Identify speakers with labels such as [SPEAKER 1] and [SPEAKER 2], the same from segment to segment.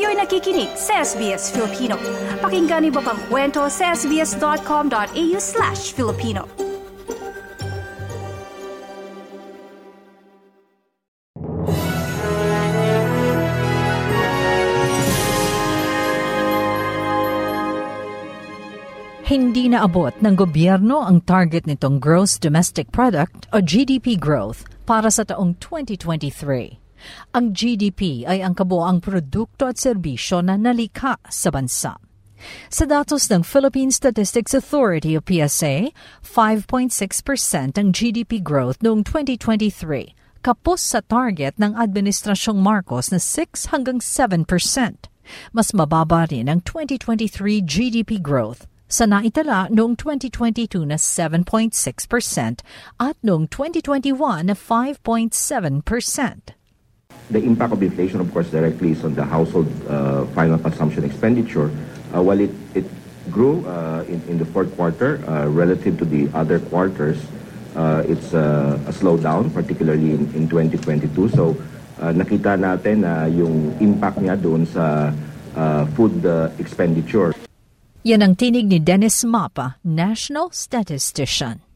[SPEAKER 1] Kayo'y nakikinig sa SBS Filipino. Pakinggan niyo pa ang kwento sa sbs.com.au slash Filipino.
[SPEAKER 2] Hindi naabot ng gobyerno ang target nitong Gross Domestic Product o GDP growth para sa taong 2023. Ang GDP ay ang kabuoang produkto at serbisyo na nalikha sa bansa. Sa datos ng Philippine Statistics Authority o PSA, 5.6% ang GDP growth noong 2023, kapos sa target ng Administrasyong Marcos na 6 hanggang 7%. Mas mababa rin ang 2023 GDP growth sa naitala noong 2022 na 7.6% at noong 2021 na 5.7%.
[SPEAKER 3] The impact of inflation, of course, directly is on the household uh, final consumption expenditure. Uh, while it, it grew uh, in, in the fourth quarter uh, relative to the other quarters, uh, it's uh, a slowdown, particularly in, in 2022. So uh, nakita natin na uh, yung impact niya doon sa uh, food uh, expenditure.
[SPEAKER 2] Yan ang tinig ni Dennis Mapa, National Statistician.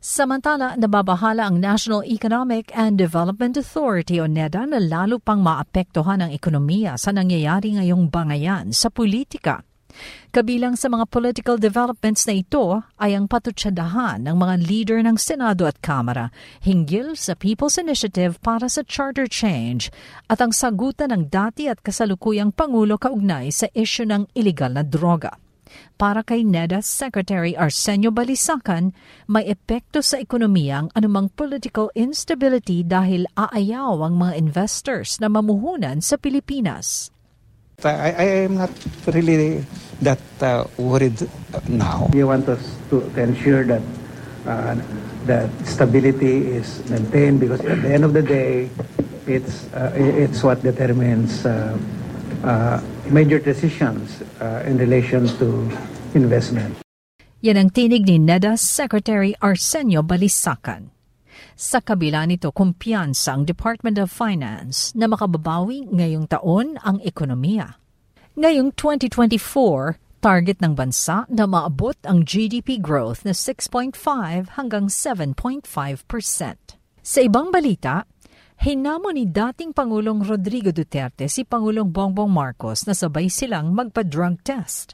[SPEAKER 2] Samantala, nababahala ang National Economic and Development Authority o NEDA na lalo pang maapektuhan ang ekonomiya sa nangyayari ngayong bangayan sa politika. Kabilang sa mga political developments na ito ay ang patutsadahan ng mga leader ng Senado at Kamara hinggil sa People's Initiative para sa Charter Change at ang sagutan ng dati at kasalukuyang Pangulo kaugnay sa isyu ng iligal na droga. Para kay NEDA Secretary Arsenio Balisacan, may epekto sa ekonomiya ang anumang political instability dahil aayaw ang mga investors na mamuhunan sa Pilipinas.
[SPEAKER 4] I, I am not really that uh, worried now.
[SPEAKER 5] We want us to, to ensure that uh, that stability is maintained because at the end of the day, it's uh, it's what determines uh, uh, major decisions uh, in relation to investment.
[SPEAKER 2] Yan ang tinig ni NEDA Secretary Arsenio Balisacan. Sa kabila nito, kumpiyansa ang Department of Finance na makababawi ngayong taon ang ekonomiya. Ngayong 2024, target ng bansa na maabot ang GDP growth na 6.5 hanggang 7.5%. Sa ibang balita, Hinamo ni dating Pangulong Rodrigo Duterte si Pangulong Bongbong Marcos na sabay silang magpa-drug test.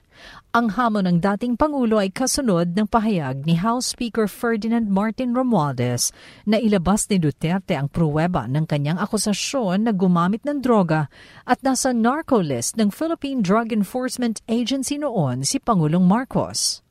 [SPEAKER 2] Ang hamon ng dating Pangulo ay kasunod ng pahayag ni House Speaker Ferdinand Martin Romualdez na ilabas ni Duterte ang pruweba ng kanyang akusasyon na gumamit ng droga at nasa narco list ng Philippine Drug Enforcement Agency noon si Pangulong Marcos.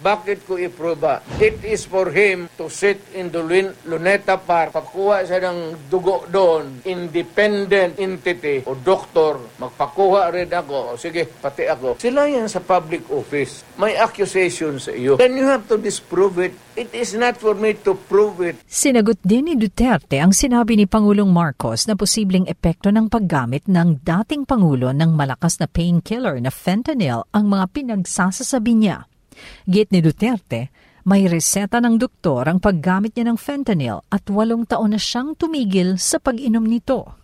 [SPEAKER 6] Bakit ko iproba? It is for him to sit in the Luneta Park, pagkuha siya ng dugo doon, independent entity o doktor, magpakuha rin ako, o sige, pati ako. Sila yan sa public office. May accusation sa iyo. Then you have to disprove it. It is not for me to prove it.
[SPEAKER 2] Sinagot din ni Duterte ang sinabi ni Pangulong Marcos na posibleng epekto ng paggamit ng dating Pangulo ng malakas na painkiller na fentanyl ang mga pinagsasasabi niya. Git ni Duterte, may reseta ng doktor ang paggamit niya ng fentanyl at walong taon na siyang tumigil sa pag-inom nito.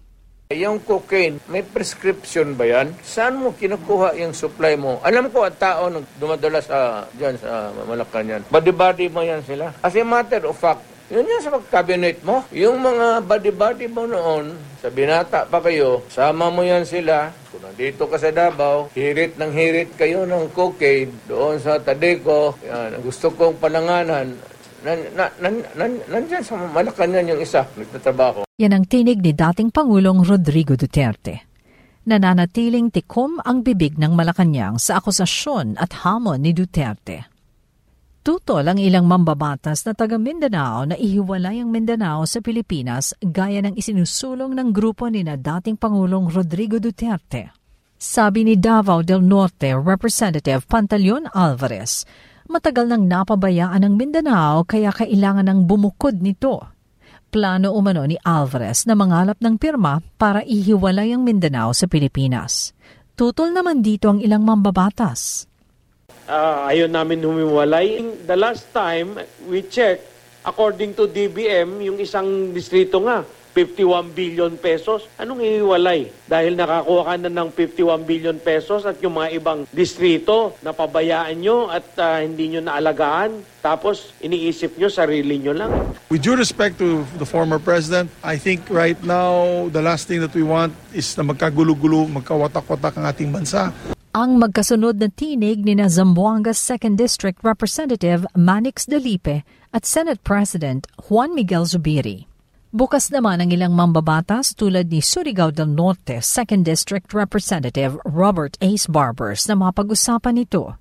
[SPEAKER 6] Yung cocaine, may prescription ba yan? Saan mo kinukuha yung supply mo? Alam ko ang tao nang dumadala sa, dyan sa Malacanang. Body-body mo yan sila. As a matter of fact, yun yan sa cabinet mo. Yung mga body-body mo noon, sa binata pa kayo, sama mo yan sila. Kung nandito ka sa Davao, hirit ng hirit kayo ng cocaine doon sa Tadeco. Yan, gusto kong pananganan. Nan, nan, nan, nan, sa Malacanang yung isa, nagtatrabaho.
[SPEAKER 2] Yan ang tinig ni dating Pangulong Rodrigo Duterte. Nananatiling tikom ang bibig ng Malacanang sa akusasyon at hamon ni Duterte. Tutol ang ilang mambabatas na taga Mindanao na ihiwalay ang Mindanao sa Pilipinas gaya ng isinusulong ng grupo ni na dating Pangulong Rodrigo Duterte. Sabi ni Davao del Norte Representative Pantaleon Alvarez, matagal nang napabayaan ang Mindanao kaya kailangan ng bumukod nito. Plano umano ni Alvarez na mangalap ng pirma para ihiwalay ang Mindanao sa Pilipinas. Tutol naman dito ang ilang mambabatas
[SPEAKER 7] uh, ayaw namin humiwalay. The last time we checked, according to DBM, yung isang distrito nga, 51 billion pesos. Anong ihiwalay? Dahil nakakuha ka na ng 51 billion pesos at yung mga ibang distrito napabayaan nyo at ah, hindi nyo naalagaan. Tapos iniisip nyo sarili nyo lang.
[SPEAKER 8] With due respect to the former president, I think right now the last thing that we want is na magkagulo-gulo, magkawatak-watak ang ating bansa.
[SPEAKER 2] Ang magkasunod na tinig ni na Zamboanga's 2nd District Representative Manix Delipe at Senate President Juan Miguel Zubiri. Bukas naman ang ilang mambabatas tulad ni Surigao del Norte 2nd District Representative Robert Ace Barbers na mapag-usapan ito.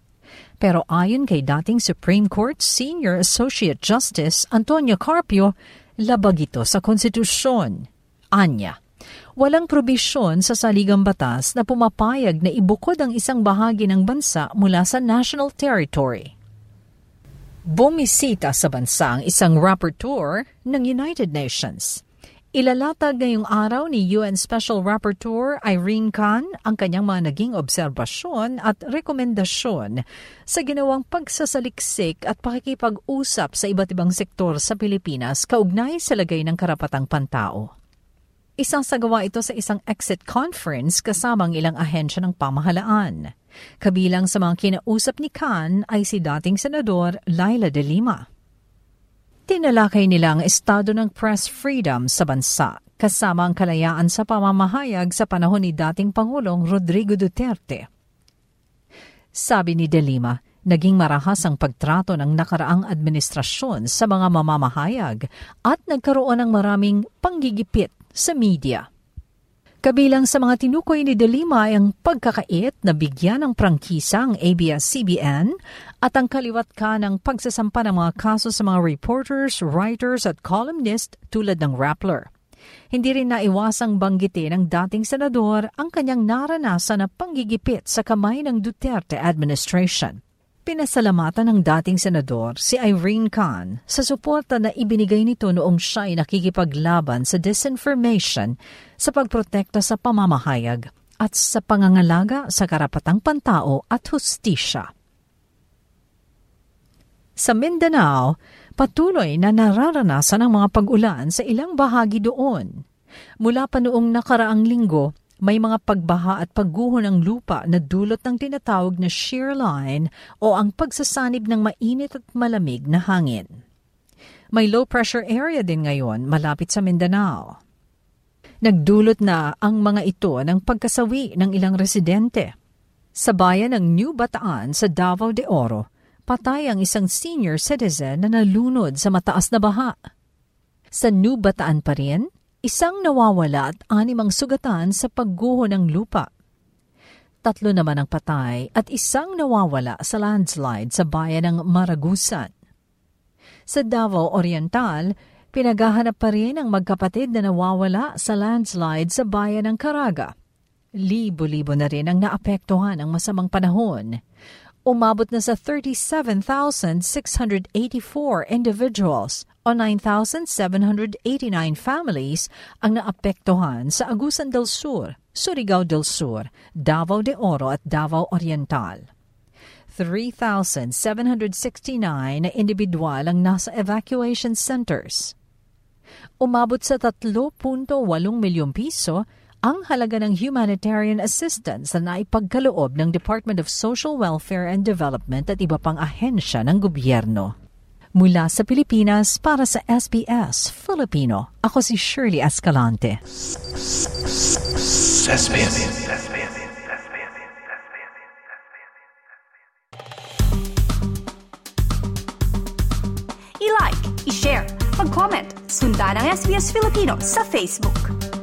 [SPEAKER 2] Pero ayon kay dating Supreme Court Senior Associate Justice Antonio Carpio, labag ito sa konstitusyon. Anya, walang probisyon sa saligang batas na pumapayag na ibukod ang isang bahagi ng bansa mula sa national territory. Bumisita sa bansa ang isang rapporteur ng United Nations. Ilalatag ngayong araw ni UN Special Rapporteur Irene Khan ang kanyang mga naging obserbasyon at rekomendasyon sa ginawang pagsasaliksik at pakikipag-usap sa iba't ibang sektor sa Pilipinas kaugnay sa lagay ng karapatang pantao. Isang sagawa ito sa isang exit conference kasamang ilang ahensya ng pamahalaan. Kabilang sa mga kinausap ni Khan ay si dating Senador Laila de Lima. Tinalakay nila ang estado ng press freedom sa bansa kasama ang kalayaan sa pamamahayag sa panahon ni dating Pangulong Rodrigo Duterte. Sabi ni De Lima, naging marahas ang pagtrato ng nakaraang administrasyon sa mga mamamahayag at nagkaroon ng maraming panggigipit sa media. Kabilang sa mga tinukoy ni De Lima ay ang pagkakait na bigyan ng prangkisa ang ABS-CBN at ang kaliwat ka ng pagsasampa ng mga kaso sa mga reporters, writers at columnist tulad ng Rappler. Hindi rin naiwasang banggitin ng dating senador ang kanyang naranasan na panggigipit sa kamay ng Duterte administration. Pinasalamatan ng dating senador si Irene Khan sa suporta na ibinigay nito noong siya ay nakikipaglaban sa disinformation sa pagprotekta sa pamamahayag at sa pangangalaga sa karapatang pantao at hustisya. Sa Mindanao, patuloy na nararanasan ang mga pag-ulan sa ilang bahagi doon. Mula pa noong nakaraang linggo, may mga pagbaha at pagguho ng lupa na dulot ng tinatawag na shear line o ang pagsasanib ng mainit at malamig na hangin. May low pressure area din ngayon malapit sa Mindanao. Nagdulot na ang mga ito ng pagkasawi ng ilang residente. Sa bayan ng New Bataan sa Davao de Oro, patay ang isang senior citizen na nalunod sa mataas na baha. Sa New Bataan pa rin, isang nawawala at animang sugatan sa pagguho ng lupa. Tatlo naman ang patay at isang nawawala sa landslide sa bayan ng Maragusan. Sa Davao Oriental, pinaghahanap pa rin ang magkapatid na nawawala sa landslide sa bayan ng Caraga. Libo-libo na rin ang naapektuhan ng masamang panahon. Umabot na sa 37,684 individuals o 9,789 families ang naapektuhan sa Agusan del Sur, Surigao del Sur, Davao de Oro at Davao Oriental. 3,769 na individual ang nasa evacuation centers. Umabot sa 3.8 milyong piso ang halaga ng humanitarian assistance na naipagkaloob ng Department of Social Welfare and Development at iba pang ahensya ng gobyerno. Mula sa Pilipinas para sa SBS Filipino, ako si Shirley Escalante.
[SPEAKER 1] I-like, i-share, mag-comment, sundan ang SBS Filipino sa Facebook.